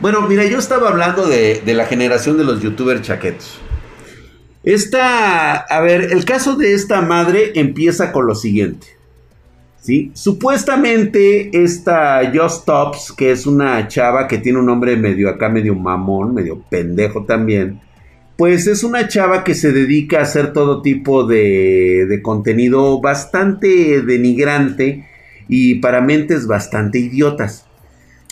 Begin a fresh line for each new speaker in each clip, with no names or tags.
Bueno, mira, yo estaba hablando de, la generación de los youtubers chaquetos. Esta, a ver, el caso de esta madre empieza con lo siguiente. ¿Sí? Supuestamente esta Just Tops, que es una chava que tiene un nombre medio acá, medio mamón, medio pendejo también, pues es una chava que se dedica a hacer todo tipo de contenido bastante denigrante y para mentes bastante idiotas.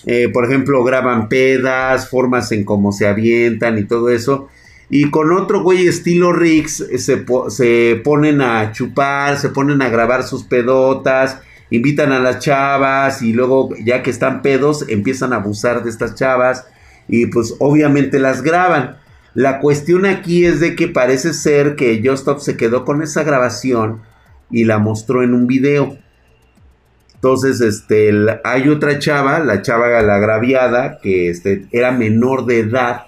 Eh, por ejemplo, graban pedas, formas en cómo se avientan y todo eso. Y con otro güey estilo Riggs eh, se, se, ponen a chupar, se ponen a grabar sus pedotas, invitan a las chavas y luego ya que están pedos empiezan a abusar de estas chavas y pues obviamente las graban. La cuestión aquí es de que parece ser que Justop se quedó con esa grabación y la mostró en un video. Entonces, este, hay otra chava, la chava la agraviada, que este, era menor de edad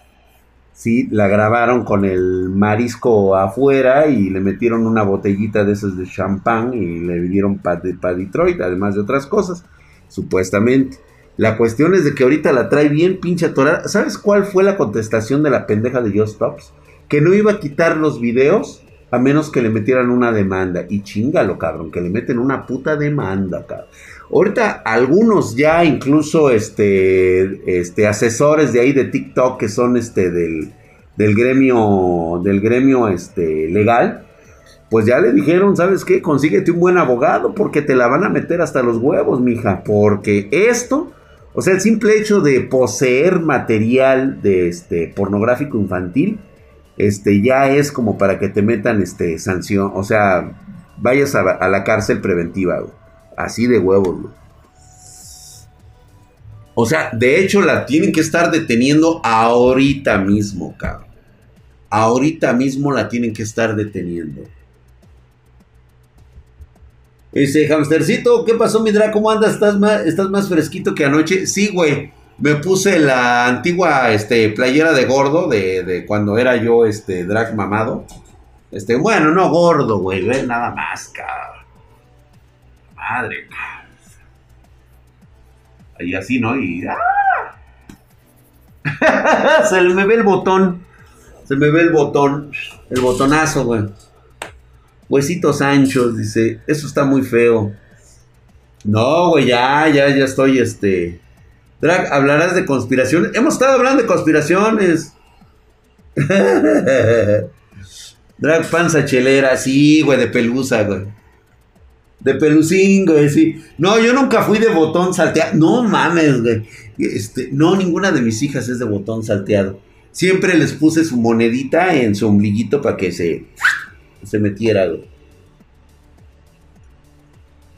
¿sí? La grabaron con el marisco afuera y le metieron una botellita de esas de champán y le vinieron para Detroit, además de otras cosas, supuestamente. La cuestión es de que ahorita la trae bien pinche atorada. ¿Sabes cuál fue la contestación de la pendeja de Just Stops? Que no iba a quitar los videos a menos que le metieran una demanda. Y chingalo, cabrón, que le meten una puta demanda, cabrón. Ahorita algunos ya incluso este, este asesores de ahí de TikTok que son este del, del gremio del gremio este legal, pues ya le dijeron, ¿sabes qué? Consíguete un buen abogado porque te la van a meter hasta los huevos, mija, porque esto, o sea, el simple hecho de poseer material de este pornográfico infantil este ya es como para que te metan este sanción, o sea, vayas a, la cárcel preventiva, güey. Así de huevos, O sea, de hecho la tienen que estar deteniendo ahorita mismo, cabrón. Ahorita mismo la tienen que estar deteniendo. Ese hamstercito, ¿qué pasó, mi drag? ¿Cómo andas? ¿Estás más, ¿Estás más fresquito que anoche? Sí, güey. Me puse la antigua este, playera de gordo de, de, cuando era yo este, drag mamado. Este, bueno, no gordo, güey. Nada más, cabrón madre. Y así, ¿no? Y. ¡ah! Se me ve el botón. Se me ve el botón. El botonazo, güey. Huesitos anchos, dice. Eso está muy feo. No, güey, ya, ya, ya estoy, este. Drag, hablarás de conspiraciones. Hemos estado hablando de conspiraciones. Drag panza chelera, sí, güey, de pelusa, güey. De pelucín, güey, sí. No, yo nunca fui de botón salteado. No mames, güey. Este, no, ninguna de mis hijas es de botón salteado. Siempre les puse su monedita en su ombliguito para que se, se metiera, güey.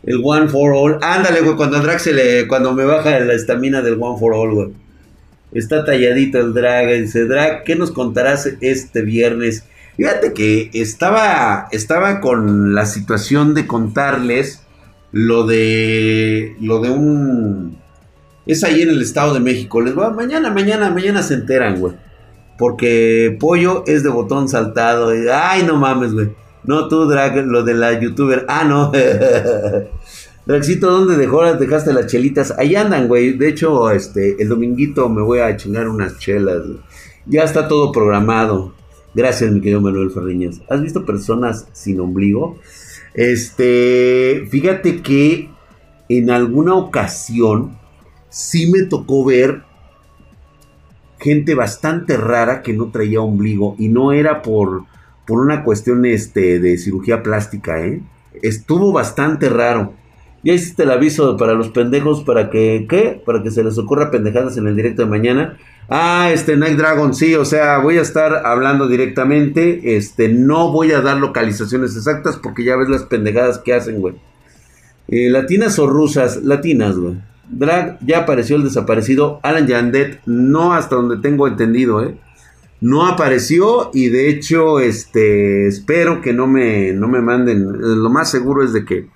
El One for All. Ándale, güey, cuando drag se le. Cuando me baja la estamina del One for All, güey. Está talladito el drag. Dice, drag, ¿qué nos contarás este viernes? Fíjate que estaba, estaba con la situación de contarles lo de, lo de un... Es ahí en el Estado de México. Les va, mañana, mañana, mañana se enteran, güey. Porque Pollo es de botón saltado. ay, no mames, güey. No, tú, Drag, lo de la youtuber. Ah, no. Dragcito, ¿dónde dejó, dejaste las chelitas? Ahí andan, güey. De hecho, este, el dominguito me voy a chingar unas chelas. Ya está todo programado. Gracias, mi querido Manuel Ferriñas. ¿Has visto personas sin ombligo? Este, fíjate que en alguna ocasión sí me tocó ver gente bastante rara que no traía ombligo y no era por, por una cuestión este, de cirugía plástica, ¿eh? Estuvo bastante raro. Ya hiciste el aviso para los pendejos para que, ¿qué? Para que se les ocurra pendejadas en el directo de mañana. Ah, este Night Dragon, sí, o sea, voy a estar hablando directamente. Este, no voy a dar localizaciones exactas porque ya ves las pendejadas que hacen, güey. Eh, latinas o rusas, latinas, güey. Drag, ya apareció el desaparecido Alan Yandet, no hasta donde tengo entendido, ¿eh? No apareció y de hecho, este, espero que no me, no me manden. Lo más seguro es de que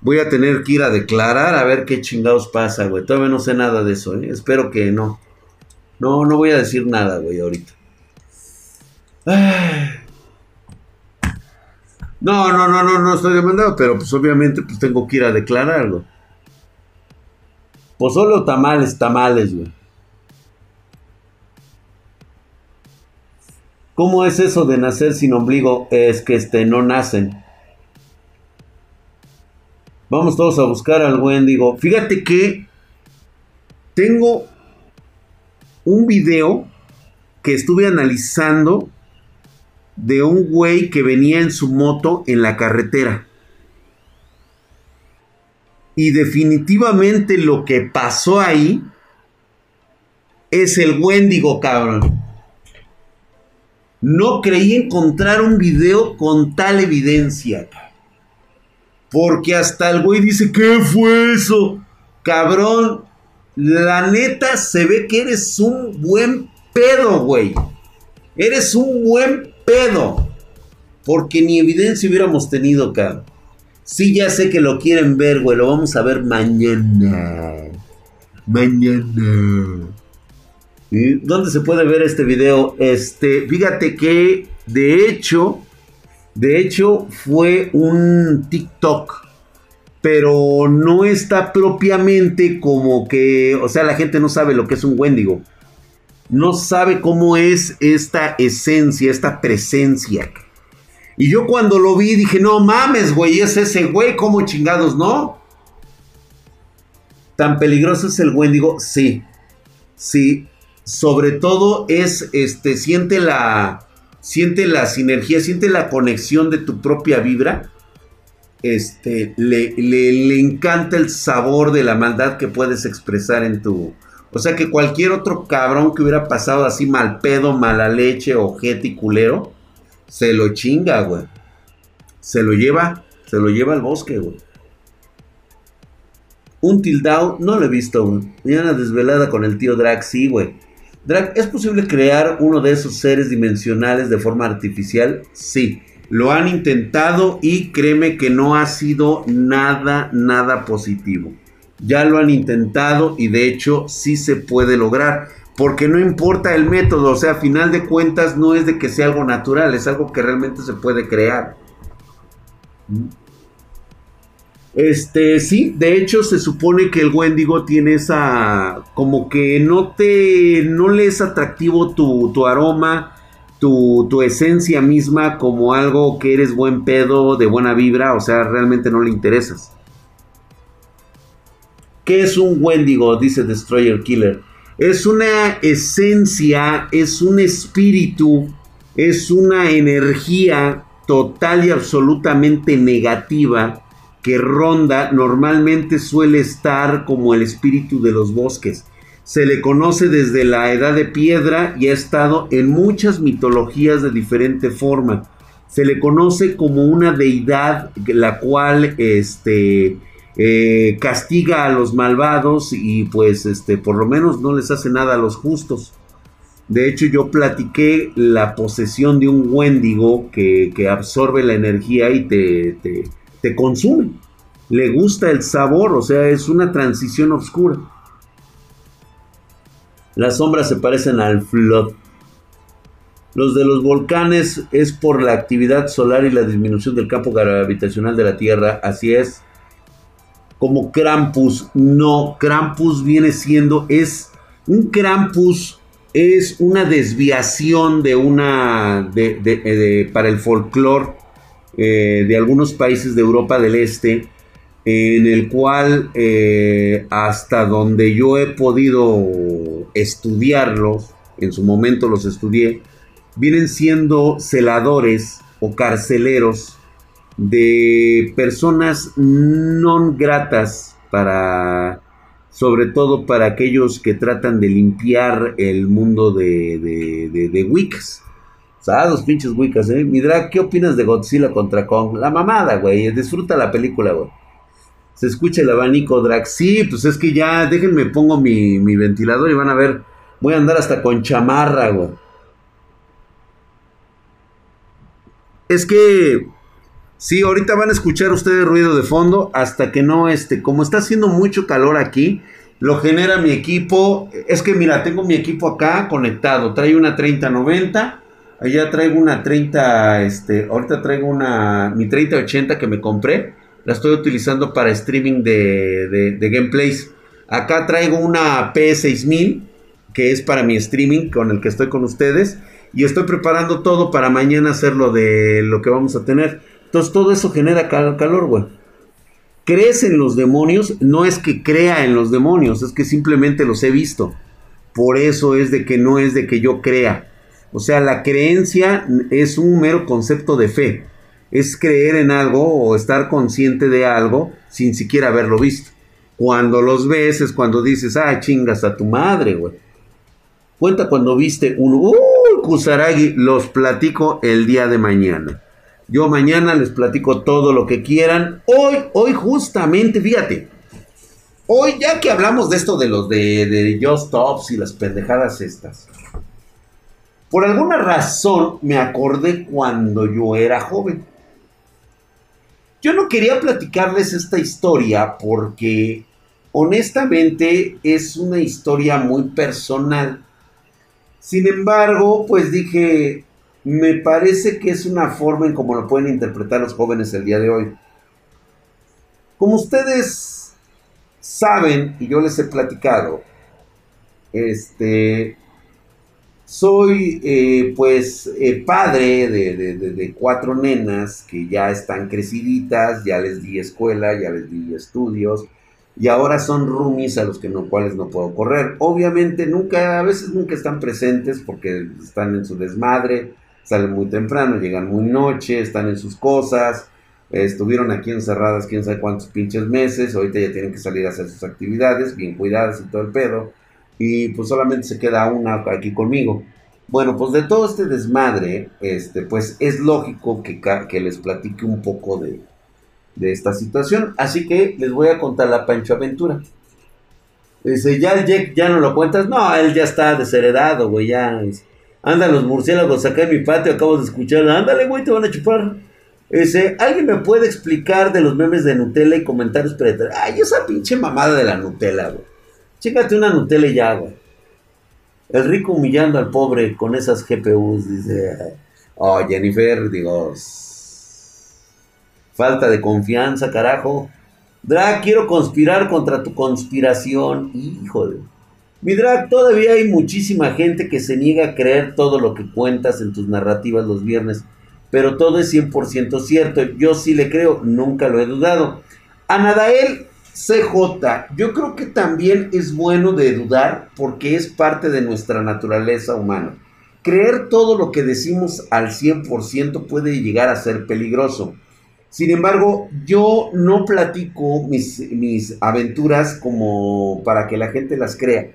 voy a tener que ir a declarar a ver qué chingados pasa, güey. Todavía no sé nada de eso, ¿eh? Espero que no. No, no voy a decir nada, güey, ahorita. No, no, no, no, no estoy demandado, pero pues obviamente pues tengo que ir a declararlo. Pues solo tamales, tamales, güey. ¿Cómo es eso de nacer sin ombligo? Es que este, no nacen. Vamos todos a buscar al Wendigo. Fíjate que tengo un video que estuve analizando de un güey que venía en su moto en la carretera. Y definitivamente lo que pasó ahí es el Wendigo, cabrón. No creí encontrar un video con tal evidencia. Porque hasta el güey dice, ¿qué fue eso? Cabrón, la neta se ve que eres un buen pedo, güey. Eres un buen pedo. Porque ni evidencia hubiéramos tenido, cabrón. Sí, ya sé que lo quieren ver, güey. Lo vamos a ver mañana. Mañana. ¿Dónde se puede ver este video? Este, fíjate que de hecho de hecho, fue un TikTok, pero no está propiamente como que, o sea, la gente no sabe lo que es un Wendigo. No sabe cómo es esta esencia, esta presencia. Y yo cuando lo vi dije, no mames, güey, es ese güey, ¿cómo chingados, no? ¿Tan peligroso es el Wendigo? Sí, sí. Sobre todo es, este, siente la, siente la sinergia, siente la conexión de tu propia vibra. Este, le, le, encanta el sabor de la maldad que puedes expresar en tu... O sea que cualquier otro cabrón que hubiera pasado así mal pedo, mala leche, ojete y culero, se lo chinga, güey. Se lo lleva, se lo lleva al bosque, güey. Un tildao, no lo he visto, güey. una desvelada con el tío Drax, sí, güey. Drag, ¿es posible crear uno de esos seres dimensionales de forma artificial? Sí, lo han intentado y créeme que no ha sido nada, nada positivo. Ya lo han intentado y de hecho sí se puede lograr. Porque no importa el método, o sea, a final de cuentas no es de que sea algo natural, es algo que realmente se puede crear. Este, sí, de hecho se supone que el Wendigo tiene esa, como que no te, no le es atractivo tu, aroma, tu, tu, esencia misma como algo que eres buen pedo, de buena vibra, o sea, realmente no le interesas. ¿Qué es un Wendigo? Dice Destroyer Killer. Es una esencia, es un espíritu, es una energía total y absolutamente negativa que ronda normalmente suele estar como el espíritu de los bosques. Se le conoce desde la edad de piedra y ha estado en muchas mitologías de diferente forma. Se le conoce como una deidad la cual este, eh, castiga a los malvados y pues este, por lo menos no les hace nada a los justos. De hecho, yo platiqué la posesión de un Wendigo que, absorbe la energía y te consume. Le gusta el sabor, o sea, es una transición oscura. Las sombras se parecen al flood. Los de los volcanes es por la actividad solar y la disminución del campo gravitacional de la Tierra, así es. Como Krampus, no, Krampus viene siendo, es un Krampus es una desviación de una, de, para el folclore eh, de algunos países de Europa del Este, en el cual eh, hasta donde yo he podido estudiarlos, en su momento los estudié, vienen siendo celadores o carceleros de personas no gratas para, sobre todo para aquellos que tratan de limpiar el mundo de, de, de Wicks. O sea, los pinches Wickas, ¿eh? Midra, ¿qué opinas de Godzilla contra Kong? La mamada, güey. Disfruta la película, güey. Se escucha el abanico Drax. Sí, pues es que ya, déjenme pongo mi, mi ventilador y van a ver. Voy a andar hasta con chamarra, güey. Es que Sí, ahorita van a escuchar ustedes ruido de fondo hasta que no, este, como está haciendo mucho calor aquí, lo genera mi equipo. Es que mira, tengo mi equipo acá conectado. Trae una 3090 Allá traigo una 30, este, ahorita traigo una, mi 3080 que me compré. La estoy utilizando para streaming de, de, gameplays. Acá traigo una P6000 que es para mi streaming con el que estoy con ustedes. y estoy preparando todo para mañana hacer lo de lo que vamos a tener. Entonces todo eso genera calor, güey. ¿Crees en los demonios? No es que crea en los demonios, es que simplemente los he visto. Por eso es de que no es de que yo crea. O sea, la creencia es un mero concepto de fe. Es creer en algo o estar consciente de algo sin siquiera haberlo visto. Cuando los ves es cuando dices, ah, chingas a tu madre, güey. Cuenta cuando viste un uh, Kusaragi, los platico el día de mañana. Yo mañana les platico todo lo que quieran. Hoy, hoy justamente, fíjate. Hoy ya que hablamos de esto de los de, de Just Tops y las pendejadas estas. Por alguna razón me acordé cuando yo era joven. Yo no quería platicarles esta historia porque honestamente es una historia muy personal. Sin embargo, pues dije, me parece que es una forma en cómo lo pueden interpretar los jóvenes el día de hoy. Como ustedes saben, y yo les he platicado, este, soy eh, pues eh, padre de, de, cuatro nenas que ya están creciditas, ya les di escuela, ya les di estudios, y ahora son roomies a los que no, cuales no puedo correr. Obviamente nunca, a veces nunca están presentes porque están en su desmadre, salen muy temprano, llegan muy noche, están en sus cosas, estuvieron aquí encerradas quién sabe cuántos pinches meses, ahorita ya tienen que salir a hacer sus actividades, bien cuidadas y todo el pedo, y pues solamente se queda una aquí conmigo. Bueno, pues de todo este desmadre, este, pues es lógico que, que les platique un poco de, de esta situación. Así que les voy a contar la Pancho Aventura. Dice, ya el Jack ya no lo cuentas. No, él ya está desheredado, güey. Ya. Anda los murciélagos acá en mi patio, acabo de escuchar. Ándale, güey, te van a chupar. Dice, ¿alguien me puede explicar de los memes de Nutella y comentarios predatorios? Ay, esa pinche mamada de la Nutella, güey. Chécate una Nutella y ya, güey. El rico humillando al pobre con esas GPUs, dice. Oh, Jennifer, digo, Falta de confianza, carajo. Drag, quiero conspirar contra tu conspiración. Híjole. Mi Drag, todavía hay muchísima gente que se niega a creer todo lo que cuentas en tus narrativas los viernes. Pero todo es 100% cierto. Yo sí le creo, nunca lo he dudado. A Nadael CJ, yo creo que también es bueno de dudar porque es parte de nuestra naturaleza humana. Creer todo lo que decimos al 100% puede llegar a ser peligroso. Sin embargo, yo no platico mis, mis aventuras como para que la gente las crea.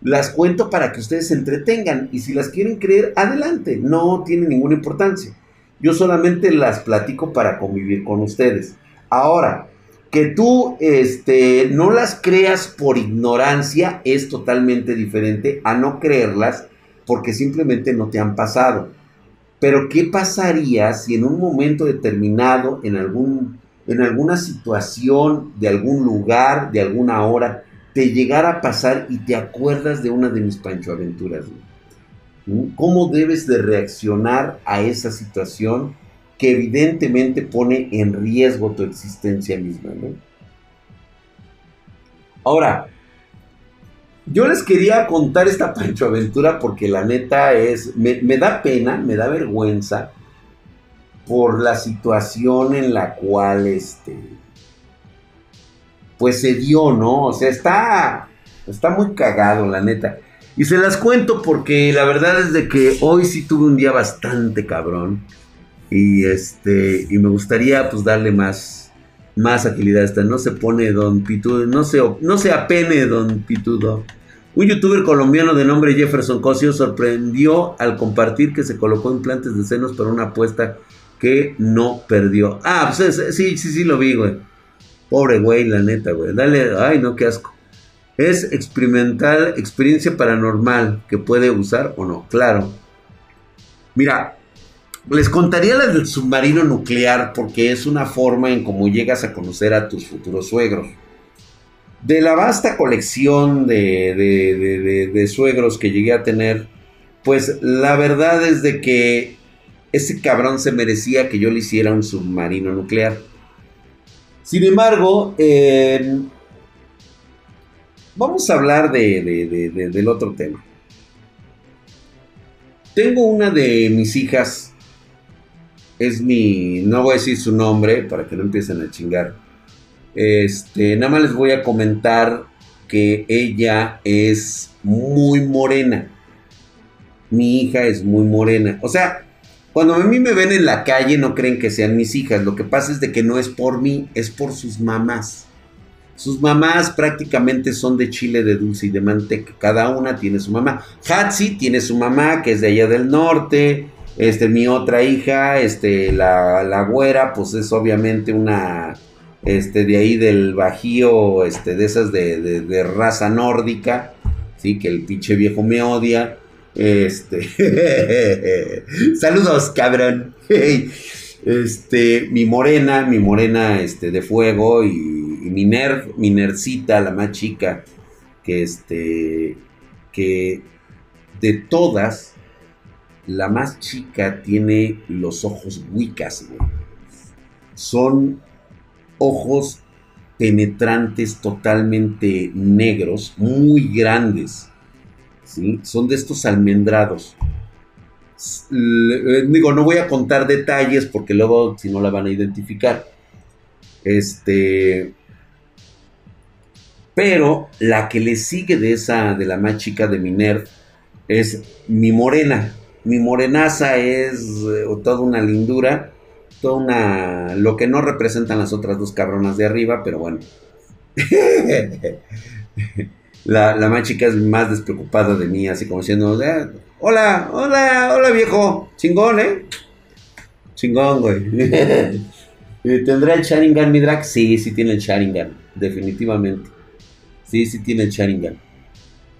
Las cuento para que ustedes se entretengan y si las quieren creer, adelante, no tiene ninguna importancia. Yo solamente las platico para convivir con ustedes. Ahora, que tú este, no las creas por ignorancia es totalmente diferente a no creerlas porque simplemente no te han pasado. Pero ¿qué pasaría si en un momento determinado, en, algún, en alguna situación, de algún lugar, de alguna hora, te llegara a pasar y te acuerdas de una de mis Pancho Aventuras? ¿Mm? ¿Cómo debes de reaccionar a esa situación que evidentemente pone en riesgo tu existencia misma? Ahora, yo les quería contar esta Pancho Aventura porque la neta es, me, da pena, me da vergüenza por la situación en la cual este, pues se dio, ¿no? O sea, está, está muy cagado, la neta. Y se las cuento porque la verdad es de que hoy sí tuve un día bastante cabrón. Y este, y me gustaría pues darle más, más agilidad a esta. No se pone Don Pitudo, no se, no se apene Don Pitudo. Un youtuber colombiano de nombre Jefferson Cosio sorprendió al compartir que se colocó implantes de senos para una apuesta que no perdió. Ah, pues sí, sí, sí lo vi, güey. Pobre güey, la neta, güey. Dale, ay, no, qué asco. Es experimental, experiencia paranormal que puede usar o no, claro. Mira, les contaría la del submarino nuclear porque es una forma en cómo llegas a conocer a tus futuros suegros de la vasta colección de, suegros que llegué a tener, pues la verdad es de que ese cabrón se merecía que yo le hiciera un submarino nuclear. Sin embargo, vamos a hablar del otro tema. tengo una de mis hijas. Es mi. No voy a decir su nombre para que no empiecen a chingar. Este, nada más les voy a comentar que ella es muy morena. Mi hija es muy morena. O sea, cuando a mí me ven en la calle no creen que sean mis hijas. Lo que pasa es de que no es por mí, es por sus mamás. Sus mamás prácticamente son de chile de dulce y de manteca. Cada una tiene su mamá. Hatsi tiene su mamá, que es de allá del norte. Este, mi otra hija, este, la, la güera, pues es obviamente una, este, de ahí del Bajío, este, de esas de, de raza nórdica. Sí, que el pinche viejo me odia. Este. Saludos, cabrón. Este, mi morena, mi morena este, de fuego y, mi nerd, mi nerdcita, la más chica, que este, que de todas, la más chica tiene los ojos wicas, Son ojos penetrantes totalmente negros, muy grandes son de estos almendrados. Eh, digo, no voy a contar detalles porque luego si no la van a identificar. Este. Pero la que le sigue de esa, de la más chica de mi es mi morena. Mi morenaza es eh, toda una lindura, toda una. lo que no representan las otras dos cabronas de arriba, pero bueno. La, más chica es más despreocupada de mí, así como diciendo, hola, hola, hola viejo, chingón, ¿eh? Chingón, güey. ¿Tendrá el Sharingan mi drag? Sí, sí tiene el Sharingan, definitivamente. Sí, sí tiene el Sharingan.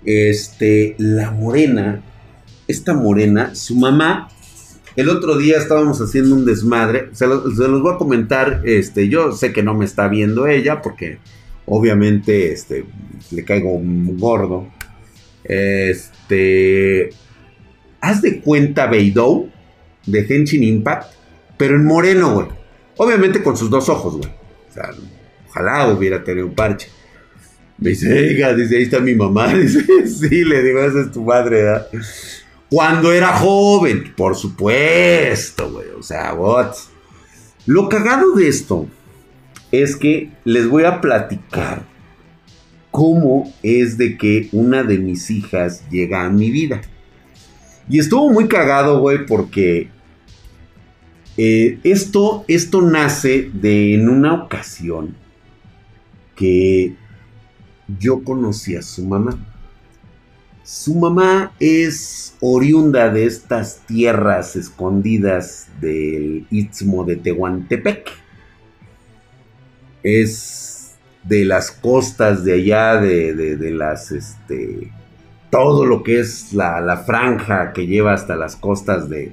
Este, la morena, esta morena, su mamá, el otro día estábamos haciendo un desmadre, se, los voy a comentar, este, yo sé que no me está viendo ella porque obviamente este, le caigo gordo. Este, haz de cuenta Beidou de Henshin Impact, pero en moreno, güey. Obviamente con sus dos ojos, güey. O sea, ojalá hubiera tenido un parche. Me dice, dice, ahí está mi mamá. Dice, sí, le digo, esa es tu madre. Cuando era joven, por supuesto, güey. O sea, what? Lo cagado de esto es que les voy a platicar cómo es de que una de mis hijas llega a mi vida. Y estuvo muy cagado, güey, porque eh, esto, esto nace de en una ocasión que yo conocí a su mamá. Su mamá es oriunda de estas tierras escondidas del istmo de Tehuantepec es de las costas de allá, de, las, este, todo lo que es la, franja que lleva hasta las costas de,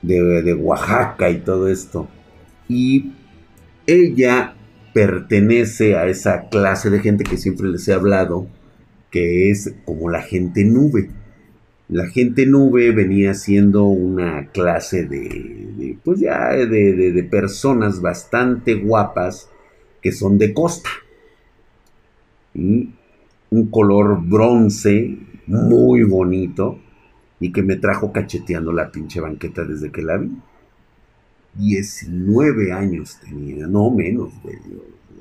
de, Oaxaca y todo esto. Y ella pertenece a esa clase de gente que siempre les he hablado, que es como la gente nube. La gente nube venía siendo una clase de, pues ya, de, de personas bastante guapas, que son de costa. Un color bronce, muy bonito, y que me trajo cacheteando la pinche banqueta desde que la vi. 19 años tenía, no menos, güey.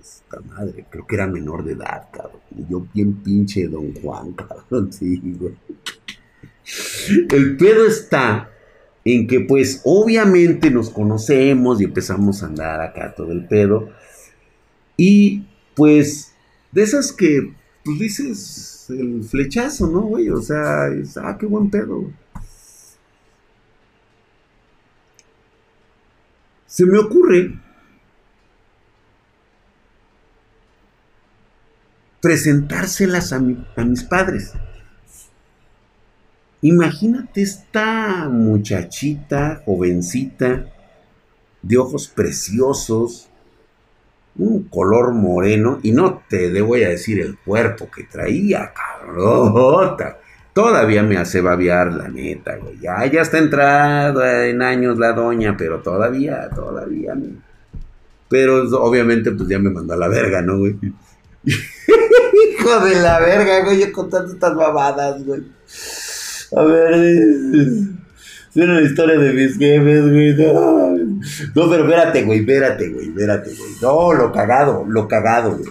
Esta madre, creo que era menor de edad, cabrón. Yo bien pinche don Juan, cabrón, sí, güey. El pedo está en que pues obviamente nos conocemos y empezamos a andar acá todo el pedo. Y pues, de esas que, pues dices, el flechazo, ¿no, güey? O sea, es, ah, qué buen pedo. Se me ocurre presentárselas a, mis padres. Imagínate esta muchachita, jovencita, de ojos preciosos, un color moreno, y no te debo a decir el cuerpo que traía, cabrón. Todavía me hace babiar, la neta, güey. Ya, ya está entrada en años la doña, pero todavía, todavía. Pero obviamente, pues ya me mandó a la verga, ¿no, güey? De la verga, güey, yo contando estas babadas, güey. A ver. Suena la historia de mis jefes, güey. No. pero espérate, güey, espérate, güey, espérate, güey. No, lo cagado, lo cagado, güey.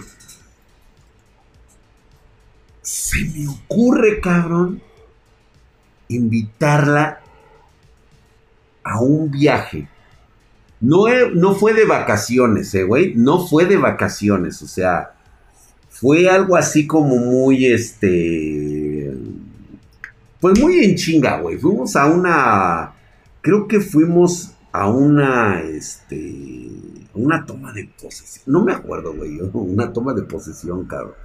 Se me ocurre, cabrón, invitarla a un viaje. No, no fue de vacaciones, eh, güey. No fue de vacaciones. O sea, fue algo así como muy, este... Pues muy en chinga, güey. Fuimos a una... Creo que fuimos a una, este... Una toma de posesión. No me acuerdo, güey. Una toma de posesión, cabrón.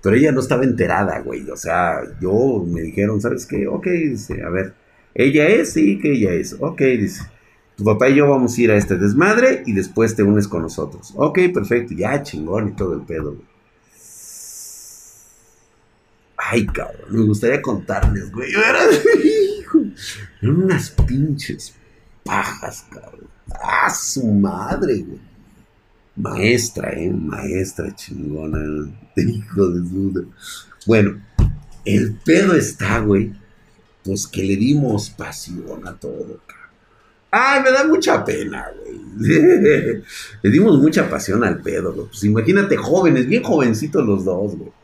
Pero ella no estaba enterada, güey. O sea, yo me dijeron, ¿sabes qué? Ok, dice, a ver. Ella es, sí, que ella es. Ok, dice. Tu papá y yo vamos a ir a este desmadre y después te unes con nosotros. Ok, perfecto. Ya, chingón y todo el pedo, güey. Ay, cabrón, me gustaría contarles, güey. Eran unas pinches pajas, cabrón. Ah, su madre, güey. Maestra, eh, maestra chingona. Hijo de duda. Bueno, el pedo está, güey. Pues que le dimos pasión a todo, cabrón. Ay, me da mucha pena, güey. le dimos mucha pasión al pedo, güey. Pues imagínate, jóvenes, bien jovencitos los dos, güey.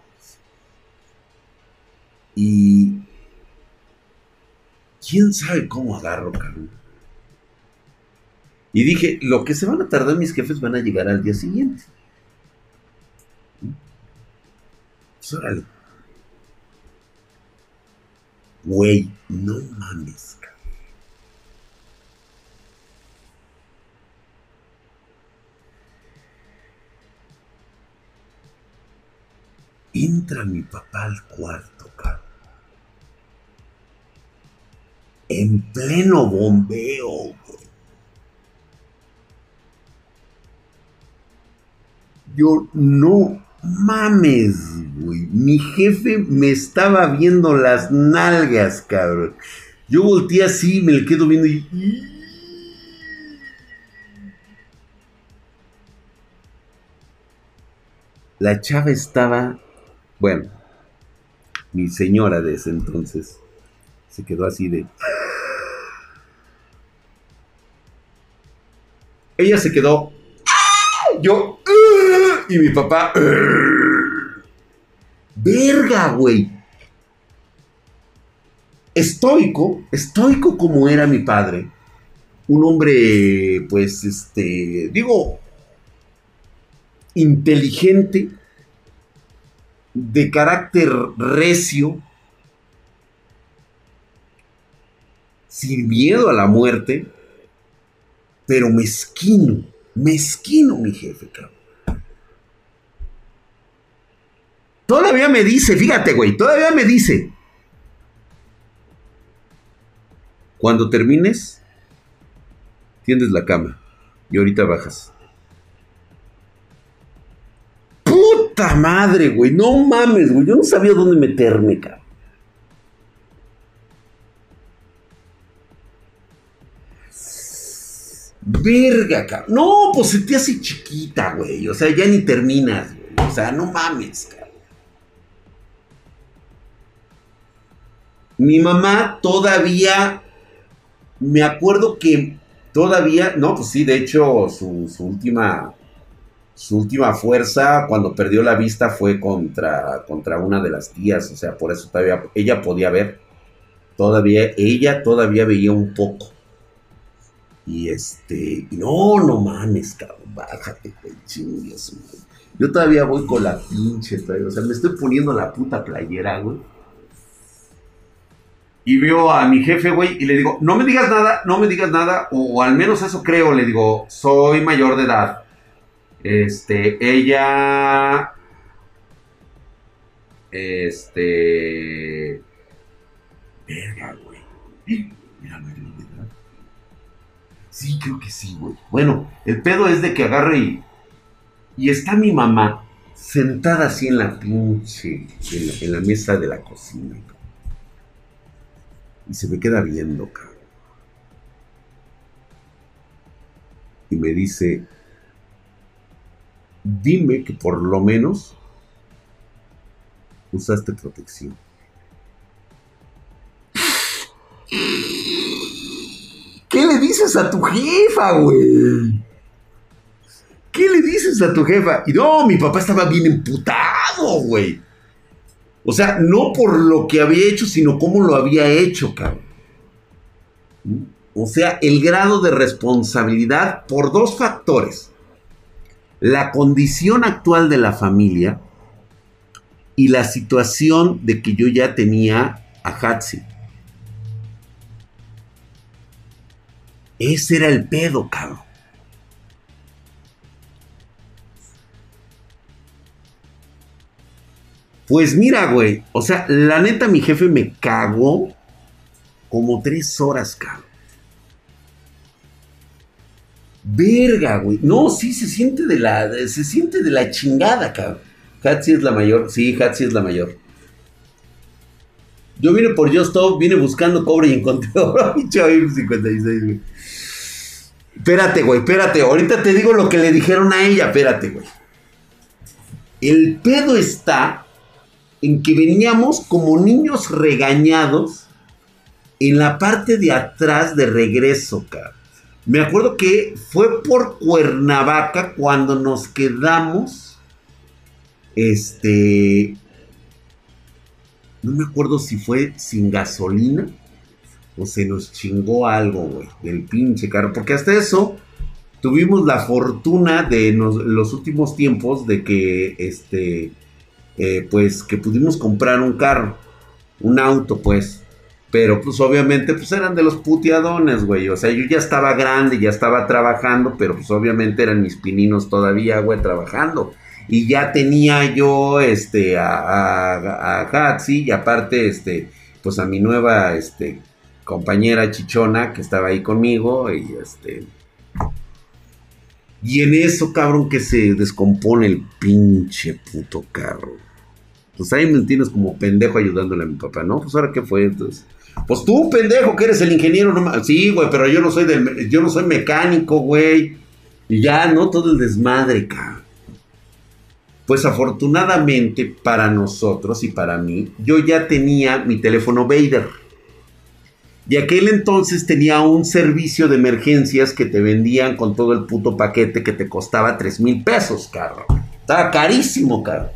Y. ¿Quién sabe cómo agarro, cabrón? Y dije, lo que se van a tardar mis jefes van a llegar al día siguiente. Pues órale. Güey, no mames, cabrón. Entra mi papá al cuarto, cabrón. En pleno bombeo. Yo no mames, güey. Mi jefe me estaba viendo las nalgas, cabrón. Yo volteé así, me le quedo viendo y. La chava estaba. Bueno, mi señora de ese entonces se quedó así de. Ella se quedó. Yo. Y mi papá. Verga, güey. Estoico, estoico como era mi padre. Un hombre, pues, este, digo, inteligente, de carácter recio, sin miedo a la muerte, pero mezquino, mezquino mi jefe, cabrón. Todavía me dice, fíjate, güey, todavía me dice. Cuando termines, tiendes la cama y ahorita bajas. Puta madre, güey, no mames, güey, yo no sabía dónde meterme, cabrón. Verga, cabrón. No, pues se te hace chiquita, güey. O sea, ya ni terminas, güey. O sea, no mames, cabrón. Mi mamá todavía, me acuerdo que todavía, no, pues sí, de hecho, su, última, su última fuerza cuando perdió la vista fue contra, contra una de las tías, o sea, por eso todavía, ella podía ver, todavía, ella todavía veía un poco. Y este, no, no mames, cabrón, bájate, güey, Yo todavía voy con la pinche, o sea, me estoy poniendo la puta playera, güey y veo a mi jefe, güey, y le digo, no me digas nada, no me digas nada, o, al menos eso creo, le digo, soy mayor de edad. Este, ella... Este... Verga, güey. Sí, creo que sí, güey. Bueno, el pedo es de que agarre y... Y está mi mamá sentada así en la pinche, en la, en la mesa de la cocina. Y se me queda viendo, cabrón. Y me dice, dime que por lo menos usaste protección. le dices a tu jefa, güey? ¿Qué le dices a tu jefa? Y no, mi papá estaba bien emputado, güey. O sea, no por lo que había hecho, sino cómo lo había hecho, cabrón. O sea, el grado de responsabilidad por dos factores. La condición actual de la familia y la situación de que yo ya tenía a Hatsi. Ese era el pedo, cabrón. Pues mira, güey. O sea, la neta, mi jefe me cagó como tres horas, cabrón. Verga, güey. No, sí, se siente de la. Se siente de la chingada, cabrón. Hatsi es la mayor. Sí, Hatsi es la mayor. Yo vine por Just Stop, vine buscando cobre y encontré oro. 56, güey. Espérate, güey, espérate. Ahorita te digo lo que le dijeron a ella. Espérate, güey. El pedo está en que veníamos como niños regañados en la parte de atrás de regreso, cabrón. Me acuerdo que fue por Cuernavaca cuando nos quedamos. Este. No me acuerdo si fue sin gasolina o se nos chingó algo, güey, del pinche carro. Porque hasta eso tuvimos la fortuna de los últimos tiempos de que, este, eh, pues, que pudimos comprar un carro, un auto, pues. Pero pues obviamente pues eran de los puteadones, güey. O sea, yo ya estaba grande, ya estaba trabajando, pero pues obviamente eran mis pininos todavía, güey, trabajando. Y ya tenía yo, este, a, a, a y aparte, este, pues a mi nueva, este, compañera chichona que estaba ahí conmigo y este... Y en eso, cabrón, que se descompone el pinche puto carro. Pues ahí me tienes como pendejo ayudándole a mi papá, ¿no? Pues ahora qué fue entonces. Pues tú, pendejo, que eres el ingeniero, no Sí, güey, pero yo no soy del, yo no soy mecánico, güey. Y ya, ¿no? Todo el desmadre, cabrón. Pues afortunadamente para nosotros y para mí, yo ya tenía mi teléfono Vader. Y aquel entonces tenía un servicio de emergencias que te vendían con todo el puto paquete que te costaba 3 mil pesos, carro. Estaba carísimo, carro.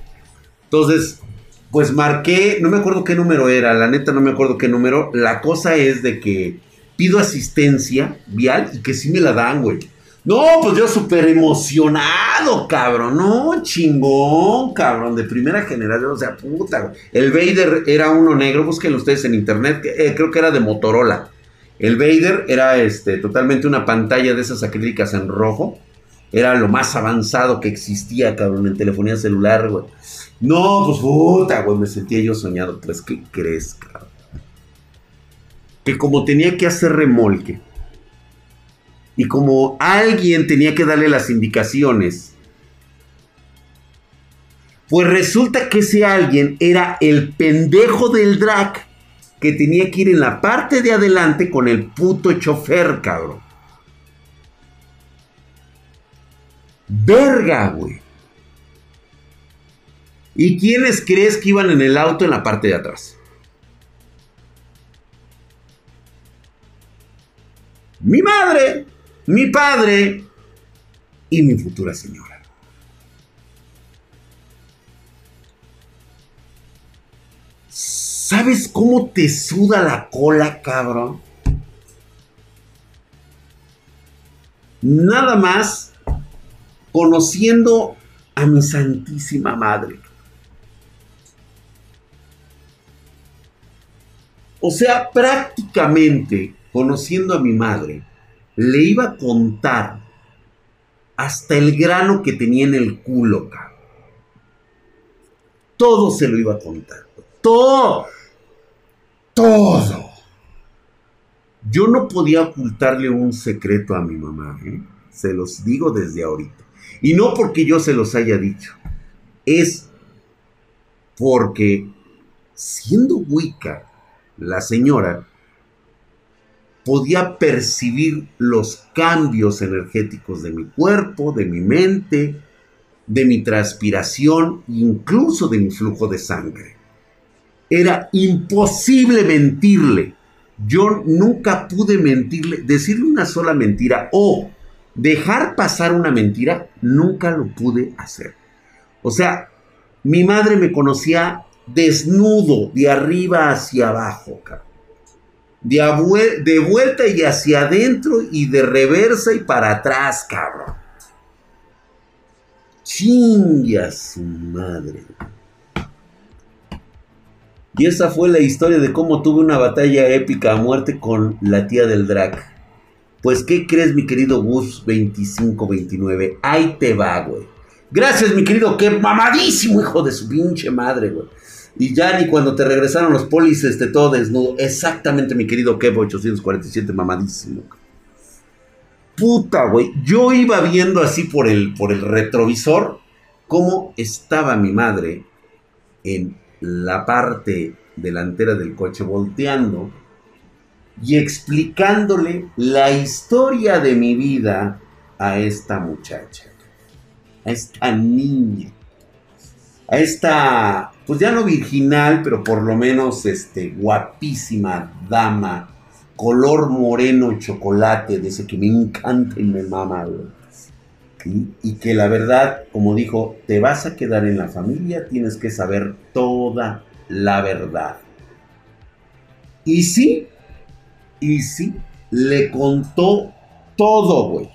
Entonces, pues marqué, no me acuerdo qué número era, la neta no me acuerdo qué número. La cosa es de que pido asistencia vial y que sí me la dan, güey. No, pues yo súper emocionado, cabrón. No, chingón, cabrón. De primera generación, o sea, puta. Güey. El Vader era uno negro, búsquenlo ustedes en internet. Eh, creo que era de Motorola. El Vader era este, totalmente una pantalla de esas acrílicas en rojo. Era lo más avanzado que existía, cabrón, en telefonía celular, güey. No, pues puta, güey, me sentía yo soñado. Pues, ¿qué crees, cabrón? Que como tenía que hacer remolque, y como alguien tenía que darle las indicaciones, pues resulta que ese alguien era el pendejo del drag que tenía que ir en la parte de adelante con el puto chofer, cabrón. Verga, güey. ¿Y quiénes crees que iban en el auto en la parte de atrás? Mi madre, mi padre y mi futura señora. ¿Sabes cómo te suda la cola, cabrón? Nada más conociendo a mi santísima madre. O sea, prácticamente conociendo a mi madre, le iba a contar hasta el grano que tenía en el culo, cabrón. Todo se lo iba a contar. Todo. Todo. Yo no podía ocultarle un secreto a mi mamá. ¿eh? Se los digo desde ahorita. Y no porque yo se los haya dicho. Es porque siendo Wicca la señora podía percibir los cambios energéticos de mi cuerpo, de mi mente, de mi transpiración, incluso de mi flujo de sangre. Era imposible mentirle. yo nunca pude mentirle, decirle una sola mentira o dejar pasar una mentira, nunca lo pude hacer. O sea, mi madre me conocía desnudo, de arriba hacia abajo, De, vuelta y hacia adentro y de reversa y para atrás, cabrón. Chinga su madre. Y esa fue la historia de cómo tuve una batalla épica a muerte con la tía del drag. Pues, ¿qué crees, mi querido Gus 2529? Ahí te va, güey. Gracias, mi querido, qué mamadísimo hijo de su pinche madre, güey. Y ya ni cuando te regresaron los polis, este, todo desnudo. Exactamente, mi querido Kevo 847, mamadísimo. Puta, güey. Yo iba viendo así por el, por el retrovisor cómo estaba mi madre en la parte delantera del coche volteando y explicándole la historia de mi vida a esta muchacha, a esta niña, a esta, pues ya no virginal, pero por lo menos este, guapísima dama, color moreno chocolate, de ese que me encanta y me mama, y que la verdad, como dijo, te vas a quedar en la familia, tienes que saber toda la verdad. Y sí, y sí, le contó todo, güey.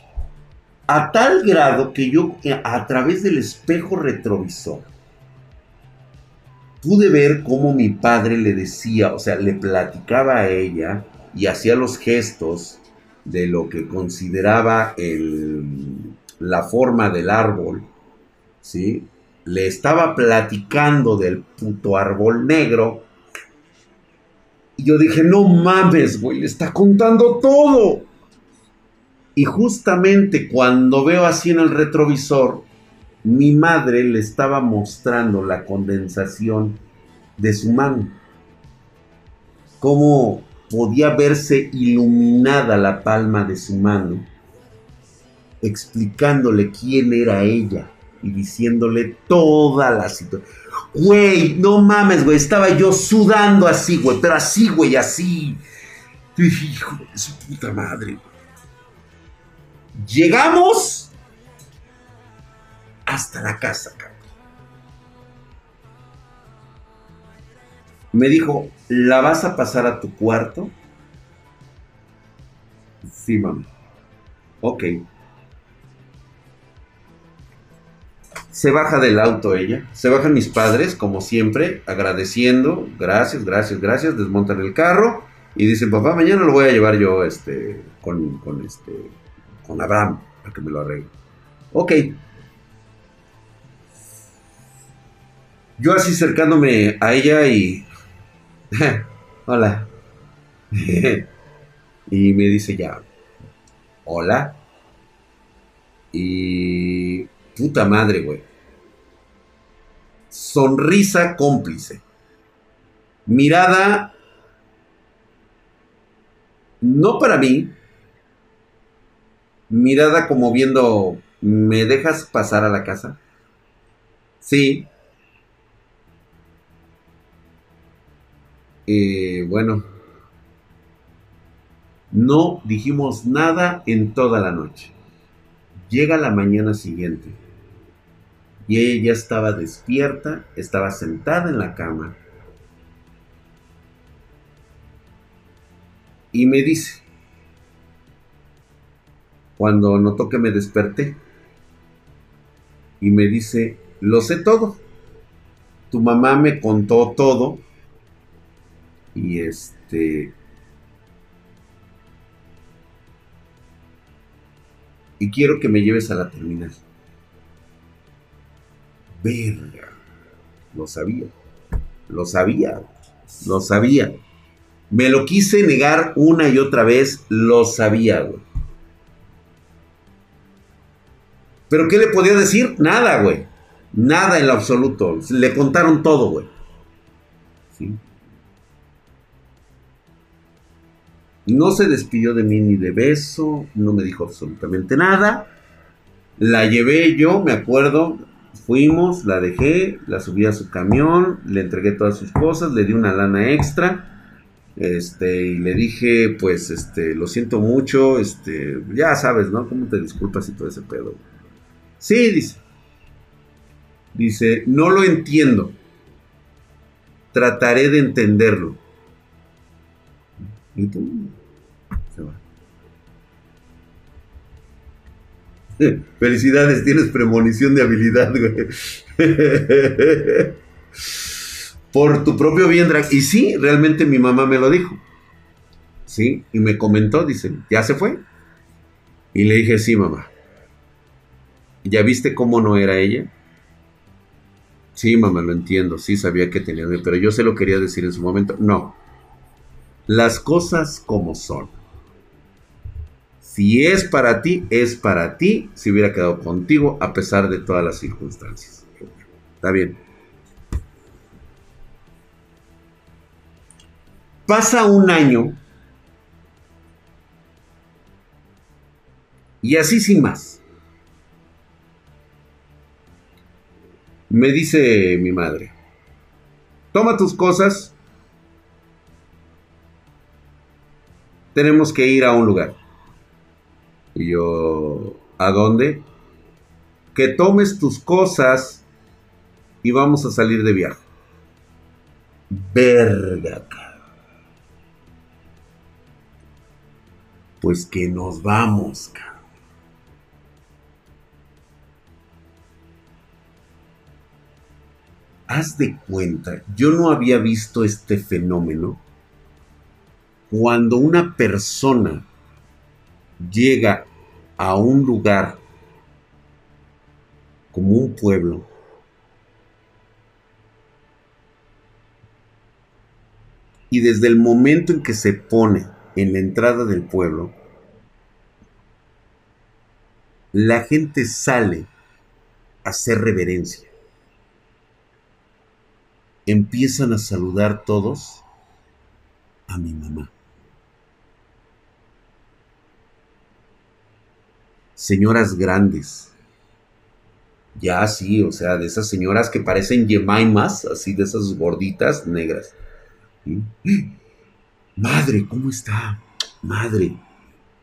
A tal grado que yo a través del espejo retrovisor pude ver cómo mi padre le decía, o sea, le platicaba a ella y hacía los gestos de lo que consideraba el, la forma del árbol, ¿sí? Le estaba platicando del puto árbol negro. Y yo dije, no mames, güey, le está contando todo. Y justamente cuando veo así en el retrovisor, mi madre le estaba mostrando la condensación de su mano. Cómo podía verse iluminada la palma de su mano explicándole quién era ella y diciéndole toda la situación. Güey, no mames, güey, estaba yo sudando así, güey, pero así, güey, así. Hijo de su puta madre. Llegamos hasta la casa, cabrón. Me dijo, ¿la vas a pasar a tu cuarto? Sí, mamá. Ok. Se baja del auto ella, se bajan mis padres, como siempre, agradeciendo, gracias, gracias, gracias, desmontan el carro y dicen, papá, mañana lo voy a llevar yo este, con, con, este, con Abraham, para que me lo arregle. Ok. Yo así acercándome a ella y... Hola. y me dice ya, hola. Y Puta madre, güey. Sonrisa cómplice. Mirada no para mí. Mirada como viendo, ¿me dejas pasar a la casa? Sí. Eh, bueno. No dijimos nada en toda la noche. Llega la mañana siguiente y ella ya estaba despierta, estaba sentada en la cama. Y me dice, cuando notó que me desperté, y me dice, lo sé todo. Tu mamá me contó todo. Y este... Y quiero que me lleves a la terminal. Verga. Lo sabía. Lo sabía. Lo sabía. Me lo quise negar una y otra vez. Lo sabía, güey. Pero ¿qué le podía decir? Nada, güey. Nada en lo absoluto. Le contaron todo, güey. No se despidió de mí ni de beso, no me dijo absolutamente nada. La llevé yo, me acuerdo, Fuimos, la dejé, la subí a su camión, le entregué todas sus cosas, le di una lana extra Este, y le dije, pues, este, lo siento mucho, este, ya sabes, ¿no? ¿Cómo te disculpas y todo ese pedo? Sí, dice. Dice, no lo entiendo. Trataré de entenderlo. Y Felicidades, tienes premonición de habilidad, güey. Por tu propio bien, Drag. Y sí, realmente mi mamá me lo dijo. Sí, y me comentó, dice, ¿ya se fue? Y le dije, sí, mamá. ¿Ya viste cómo no era ella? Sí, mamá, lo entiendo. Sí, sabía que tenía, pero yo se lo quería decir en su momento. No. Las cosas como son. Si es para ti, es para ti. Si hubiera quedado contigo a pesar de todas las circunstancias. Está bien. Pasa un año. Y así sin más. Me dice mi madre, toma tus cosas. Tenemos que ir a un lugar. Y yo, ¿a dónde? Que tomes tus cosas y vamos a salir de viaje. Verga, Pues que nos vamos, Haz de cuenta, yo no había visto este fenómeno cuando una persona llega a un lugar como un pueblo, y desde el momento en que se pone en la entrada del pueblo, la gente sale a hacer reverencia. Empiezan a saludar todos a mi mamá. Señoras grandes. Ya así, o sea, de esas señoras que parecen yemaimas, así de esas gorditas negras. Madre, ¿cómo está? Madre.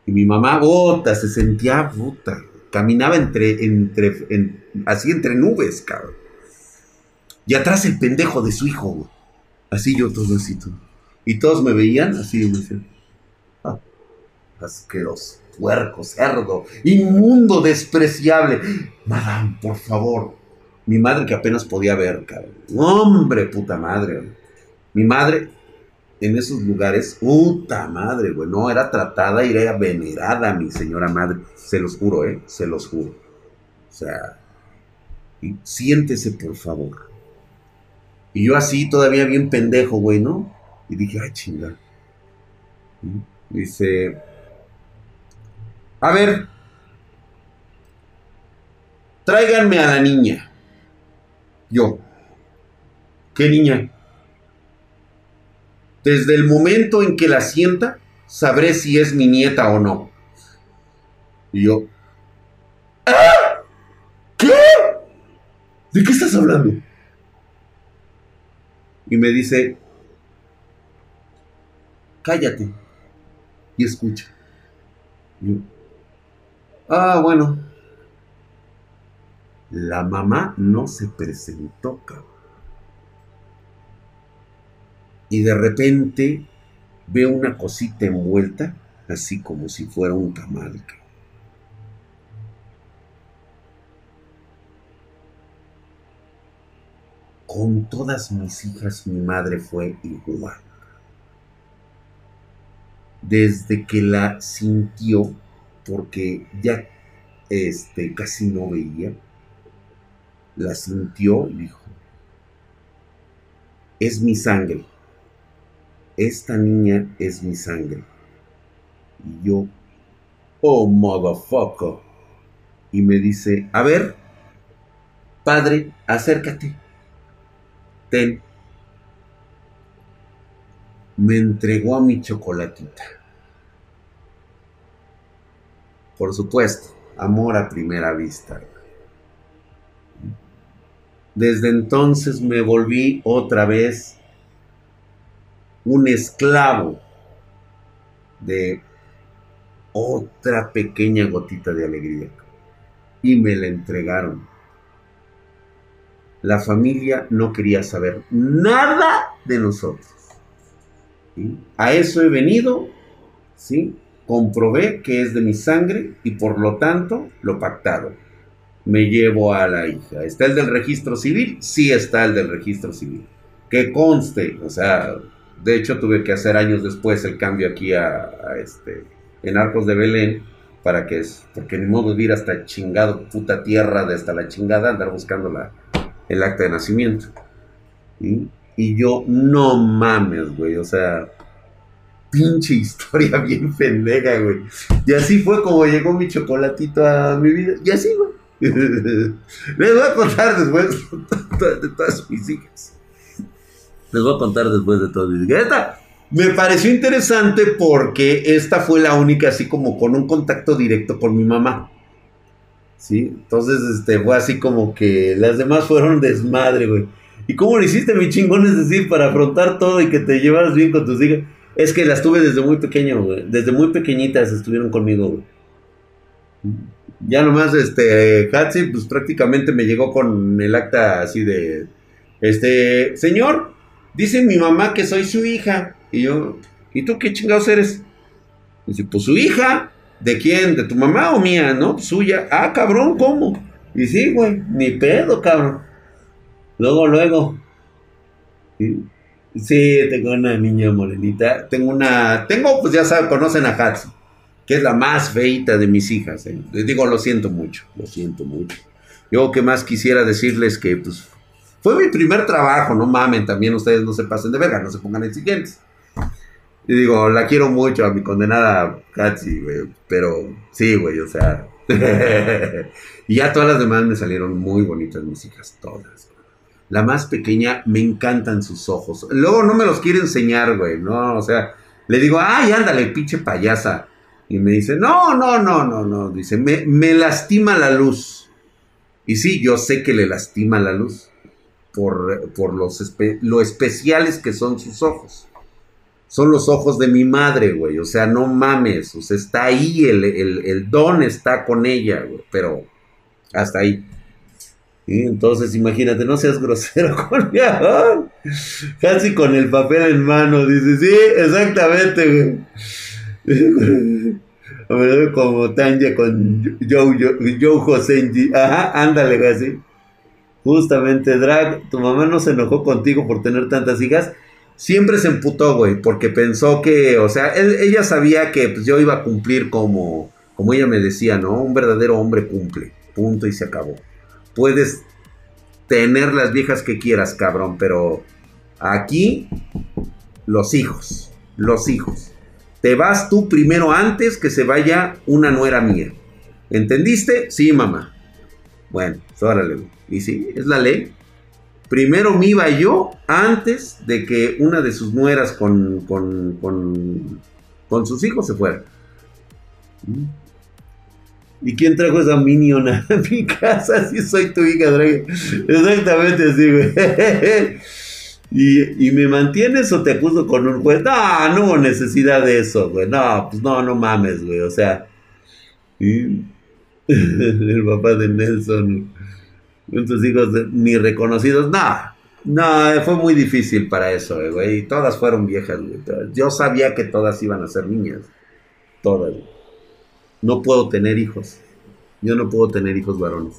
Y mi mamá, bota, se sentía puta. Caminaba entre, entre, así entre nubes, cabrón. Y atrás el pendejo de su hijo, Así yo todo así. Y todos me veían así, me decían, ah, asqueroso puerco, cerdo, inmundo, despreciable. Madame, por favor. Mi madre que apenas podía ver, cabrón. Hombre, puta madre. Mi madre en esos lugares, puta madre, güey. No, era tratada y era venerada mi señora madre. Se los juro, ¿eh? Se los juro. O sea, siéntese, por favor. Y yo así, todavía bien pendejo, güey, ¿no? Y dije, ay, chinga. Dice, a ver, tráiganme a la niña. Yo. ¿Qué niña? Desde el momento en que la sienta, sabré si es mi nieta o no. Y yo. ¿Ah? ¿Qué? ¿De qué estás hablando? Y me dice, cállate y escucha. Yo, Ah, bueno. La mamá no se presentó, cabrón. Y de repente ve una cosita envuelta, así como si fuera un tamal. Con todas mis hijas mi madre fue igual. Desde que la sintió, porque ya este, casi no veía, la sintió y dijo, es mi sangre, esta niña es mi sangre. Y yo, oh motherfucker. Y me dice, a ver, padre, acércate, ten. Me entregó a mi chocolatita. Por supuesto, amor a primera vista. Desde entonces me volví otra vez un esclavo de otra pequeña gotita de alegría. Y me la entregaron. La familia no quería saber nada de nosotros. A eso he venido, ¿sí? Comprobé que es de mi sangre y por lo tanto lo pactado. Me llevo a la hija. ¿Está el del registro civil? Sí está el del registro civil. Que conste, o sea, de hecho tuve que hacer años después el cambio aquí a, este, en Arcos de Belén para que es, porque ni modo de ir hasta chingado puta tierra de hasta la chingada andar buscando el acta de nacimiento. Y yo, no mames, güey, o sea, pinche historia bien pendeja, güey. Y así fue como llegó mi chocolatito a mi vida. Y así, güey. Les voy a contar después de todas mis hijas. Les voy a contar después de todas mis hijas. Esta me pareció interesante porque esta fue la única así como con un contacto directo con mi mamá. ¿Sí? Entonces, este, fue así como que las demás fueron desmadre, güey. ¿Y cómo lo hiciste, mi chingón? Es decir, para afrontar todo y que te llevaras bien con tus hijas. Es que las tuve desde muy pequeño, güey. Desde muy pequeñitas estuvieron conmigo, güey. Ya nomás, este, Hatsi, pues prácticamente me llegó con el acta así de, este, señor, dice mi mamá que soy su hija. Y yo, ¿y tú qué chingados eres? dice, pues su hija. ¿De quién? ¿De tu mamá o mía? No, pues suya. Ah, cabrón, ¿cómo? Y sí, güey, ni pedo, cabrón. Luego, luego. Tengo una niña morenita. Tengo una. Tengo, pues ya saben, conocen a Hatsi, que es la más feita de mis hijas. ¿eh? Les digo, lo siento mucho, lo siento mucho. Yo, que más quisiera decirles que, pues, fue mi primer trabajo, no mamen, también ustedes no se pasen de verga, no se pongan exigentes. Y digo, la quiero mucho a mi condenada Hatsi, güey, pero sí, güey, o sea. y ya todas las demás me salieron muy bonitas mis hijas, todas. La más pequeña, me encantan sus ojos. Luego no me los quiere enseñar, güey, ¿no? O sea, le digo, ay, ándale, pinche payasa. Y me dice, no, no, no, no, no. Dice, me, me lastima la luz. Y sí, yo sé que le lastima la luz por, por los lo especiales que son sus ojos. Son los ojos de mi madre, güey. O sea, no mames. O sea, está ahí, el, el, el don está con ella, güey. Pero hasta ahí. Y entonces, imagínate, no seas grosero con mi Casi con el papel en mano, dice, sí, exactamente, güey. Como Tanya con Joe, Joe, Joe José. Ajá, ándale, güey, Justamente, Drag, tu mamá no se enojó contigo por tener tantas hijas. Siempre se emputó, güey, porque pensó que, o sea, ella sabía que pues, yo iba a cumplir como, como ella me decía, ¿no? Un verdadero hombre cumple. Punto y se acabó puedes tener las viejas que quieras, cabrón, pero aquí los hijos, los hijos. Te vas tú primero antes que se vaya una nuera mía. ¿Entendiste? Sí, mamá. Bueno, pues órale. Y sí, es la ley. Primero me iba yo antes de que una de sus nueras con, con, con, con sus hijos se fuera. ¿Y quién trajo esa minion a mi casa? Si soy tu hija, Drake. Exactamente así, güey. ¿Y, me mantienes o te acuso con un juez? No, no hubo necesidad de eso, güey. No, pues no, no mames, güey. O sea, el papá de Nelson, tus hijos ni reconocidos. No, no, fue muy difícil para eso, güey. Todas fueron viejas, güey. Yo sabía que todas iban a ser niñas. Todas, güey no puedo tener hijos. Yo no puedo tener hijos varones.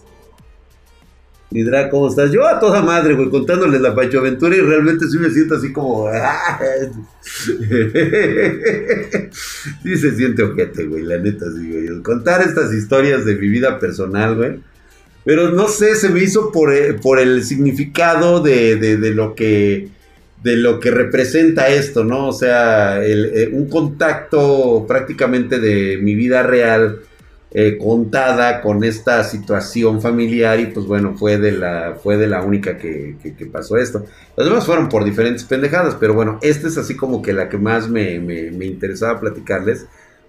Hidra, ¿cómo estás? Yo a toda madre, güey, contándoles la Pancho Aventura y realmente sí me siento así como. sí se siente ojete, güey, la neta, sí, güey. Contar estas historias de mi vida personal, güey. Pero no sé, se me hizo por, eh, por el significado de, de lo que de lo que representa esto, ¿no? O sea, eh, un contacto prácticamente de mi vida real eh, contada con esta situación familiar y pues bueno, fue de la, fue de la única que, pasó esto. Los demás fueron por diferentes pendejadas, pero bueno, esta es así como que la que más me, me, interesaba platicarles,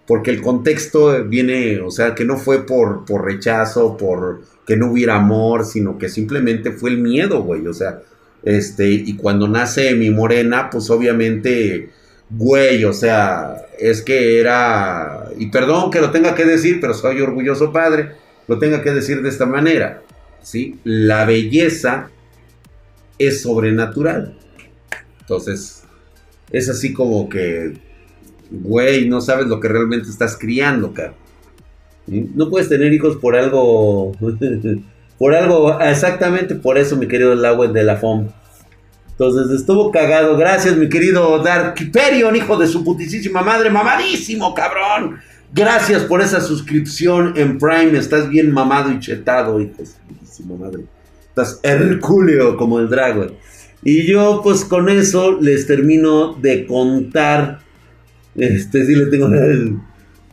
porque el contexto viene, o sea, que no fue por, por rechazo, por que no hubiera amor, sino que simplemente fue el miedo, güey, o sea, Este, y cuando nace mi morena, pues obviamente, güey, o sea, es que era, y perdón que lo tenga que decir, pero soy orgulloso padre, lo tenga que decir de esta manera, ¿sí? La belleza es sobrenatural. Entonces, es así como que, güey, no sabes lo que realmente estás criando, cara. No puedes tener hijos por algo, por algo, exactamente por eso, mi querido Lago de la FOM. Entonces estuvo cagado. Gracias, mi querido Dark Hyperion, hijo de su putísima madre. Mamadísimo, cabrón. Gracias por esa suscripción en Prime. Estás bien mamado y chetado, hijo de su putísima madre. Estás hercúleo como el dragón. Y yo, pues con eso les termino de contar. Este, sí le tengo.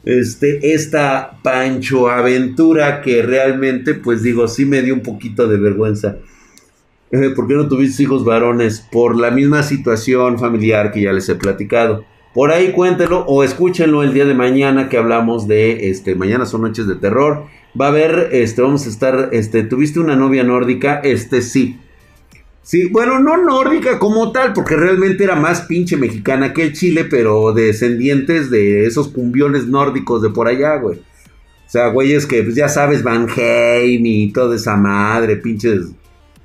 Este, esta Pancho Aventura que realmente, pues digo, sí me dio un poquito de vergüenza. Eh, ¿Por qué no tuviste hijos varones? Por la misma situación familiar que ya les he platicado. Por ahí cuéntenlo o escúchenlo el día de mañana que hablamos de, este, mañana son noches de terror. Va a haber, este, vamos a estar, este, ¿tuviste una novia nórdica? Este sí. Sí, bueno, no nórdica como tal, porque realmente era más pinche mexicana que el Chile, pero descendientes de esos cumbiones nórdicos de por allá, güey. O sea, güeyes que, pues ya sabes, Van Heim y toda esa madre, pinches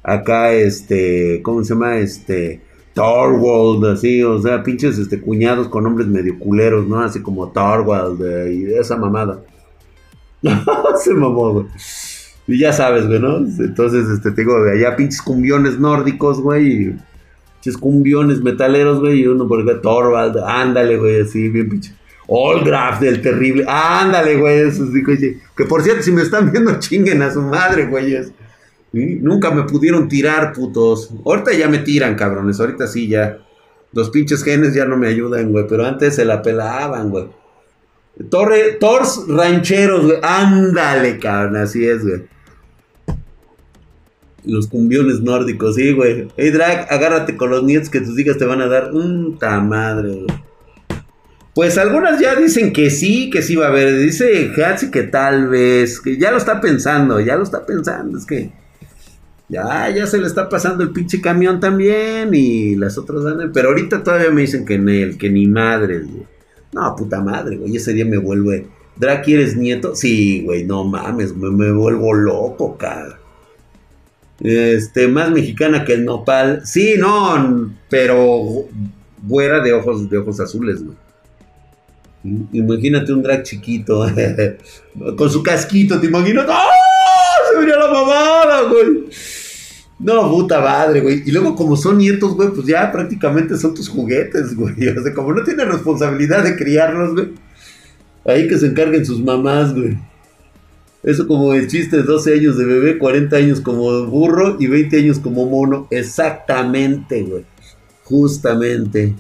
acá este, ¿cómo se llama? Este, Thorwald, así, o sea, pinches este, cuñados con nombres medio culeros, ¿no? Así como Thorwald eh, y esa mamada. se mamó, güey. Y ya sabes, güey, ¿no? Entonces, este, tengo de allá pinches cumbiones nórdicos, güey. Pinches cumbiones metaleros, güey. Y uno por acá, Thorwald, ándale, güey, así, bien pinche. Graf del terrible, ándale, güey. Eso sí, güey. Que por cierto, si me están viendo, chinguen a su madre, güey. Nunca me pudieron tirar, putos. Ahorita ya me tiran, cabrones. Ahorita sí ya. Los pinches genes ya no me ayudan, güey. Pero antes se la pelaban, güey. Torre, Tors rancheros, güey. Ándale, cabrón. Así es, güey. Los cumbiones nórdicos, sí, güey. Hey, Drag, agárrate con los nietos que tus hijas te van a dar. Un madre. Pues algunas ya dicen que sí, que sí va a haber. Dice Hatsi que tal vez. Que ya lo está pensando, ya lo está pensando. Es que. Ya, ya se le está pasando el pinche camión también y las otras andan. Pero ahorita todavía me dicen que ni el, que ni madre, güey. No, puta madre, güey. Ese día me vuelve. ¿Draki eres nieto? Sí, güey, no mames, me, me vuelvo loco, cara. Este, más mexicana que el nopal. Sí, no, pero fuera de ojos, de ojos azules, güey. Imagínate un drag chiquito, con su casquito, ¿te imaginas? ¡Ah! Se vería la mamada, güey. No, puta madre, güey. Y luego, como son nietos, güey, pues ya prácticamente son tus juguetes, güey. O sea, como no tienes responsabilidad de criarlos, güey. Ahí que se encarguen sus mamás, güey. Eso como el chiste de 12 años de bebé, 40 años como burro y 20 años como mono. Exactamente, güey. Justamente.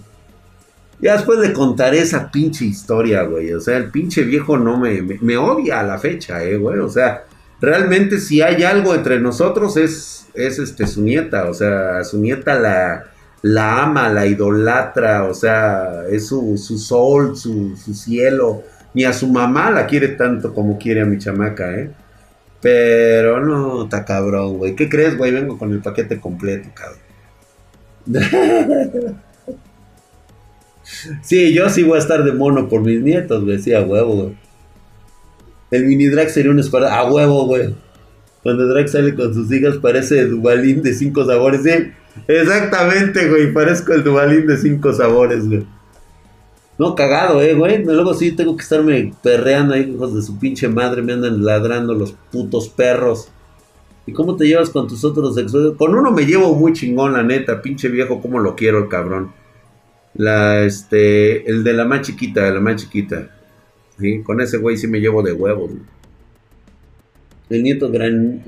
Ya después le contaré esa pinche historia, güey. O sea, el pinche viejo no me, me, me odia a la fecha, eh, güey. O sea, realmente si hay algo entre nosotros es es este su nieta, o sea, su nieta la, la ama, la idolatra, o sea, es su, su sol, su, su cielo. Ni a su mamá la quiere tanto como quiere a mi chamaca, ¿eh? Pero no, está cabrón, güey. ¿Qué crees, güey? Vengo con el paquete completo, cabrón. sí, yo sí voy a estar de mono por mis nietos, güey. Sí, a huevo, güey. El mini drag sería una espada. A huevo, güey. Cuando Drake sale con sus hijas parece Dubalín de cinco sabores. Sí, exactamente, güey. Parezco el Dubalín de cinco sabores, güey. No, cagado, eh, güey. Luego sí tengo que estarme perreando ahí, hijos de su pinche madre. Me andan ladrando los putos perros. ¿Y cómo te llevas con tus otros sexos? Con uno me llevo muy chingón, la neta. Pinche viejo, cómo lo quiero el cabrón. La, este, el de la más chiquita, la más chiquita. Sí, con ese güey sí me llevo de huevos, güey. El nieto gran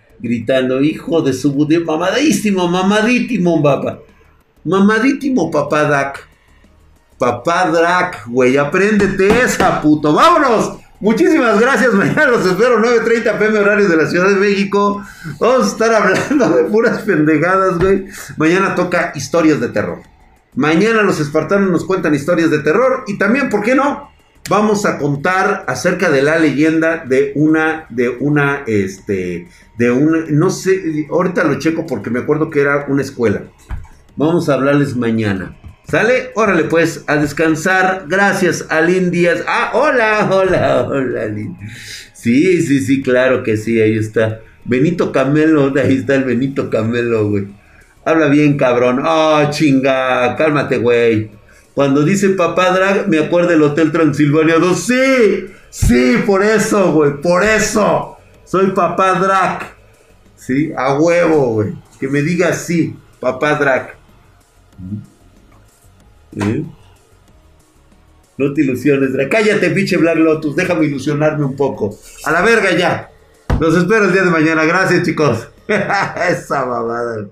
gritando, hijo de su budeo, mamadísimo, mamadísimo, papá. Mamadísimo, papá Dak. Papá Drac, güey, apréndete esa, puto. ¡Vámonos! Muchísimas gracias. Mañana los espero 9.30 pm horario de la Ciudad de México. Vamos a estar hablando de puras pendejadas, güey. Mañana toca historias de terror. Mañana los espartanos nos cuentan historias de terror. Y también, ¿por qué no? vamos a contar acerca de la leyenda de una, de una, este, de un, no sé, ahorita lo checo porque me acuerdo que era una escuela. Vamos a hablarles mañana. ¿Sale? Órale pues, a descansar. Gracias, Alin Díaz. Ah, hola, hola, hola, Alin. Sí, sí, sí, claro que sí, ahí está. Benito Camelo, ahí está el Benito Camelo, güey. Habla bien, cabrón. Oh, chinga, cálmate, güey. Cuando dice papá drag, me acuerdo del Hotel Transilvania 2. Sí, sí, por eso, güey, por eso. Soy papá drag. Sí, a huevo, güey. Que me diga sí, papá drag. No te ilusiones. Cállate, pinche Black Lotus. Déjame ilusionarme un poco. A la verga ya. Los espero el día de mañana. Gracias, chicos. Esa babada.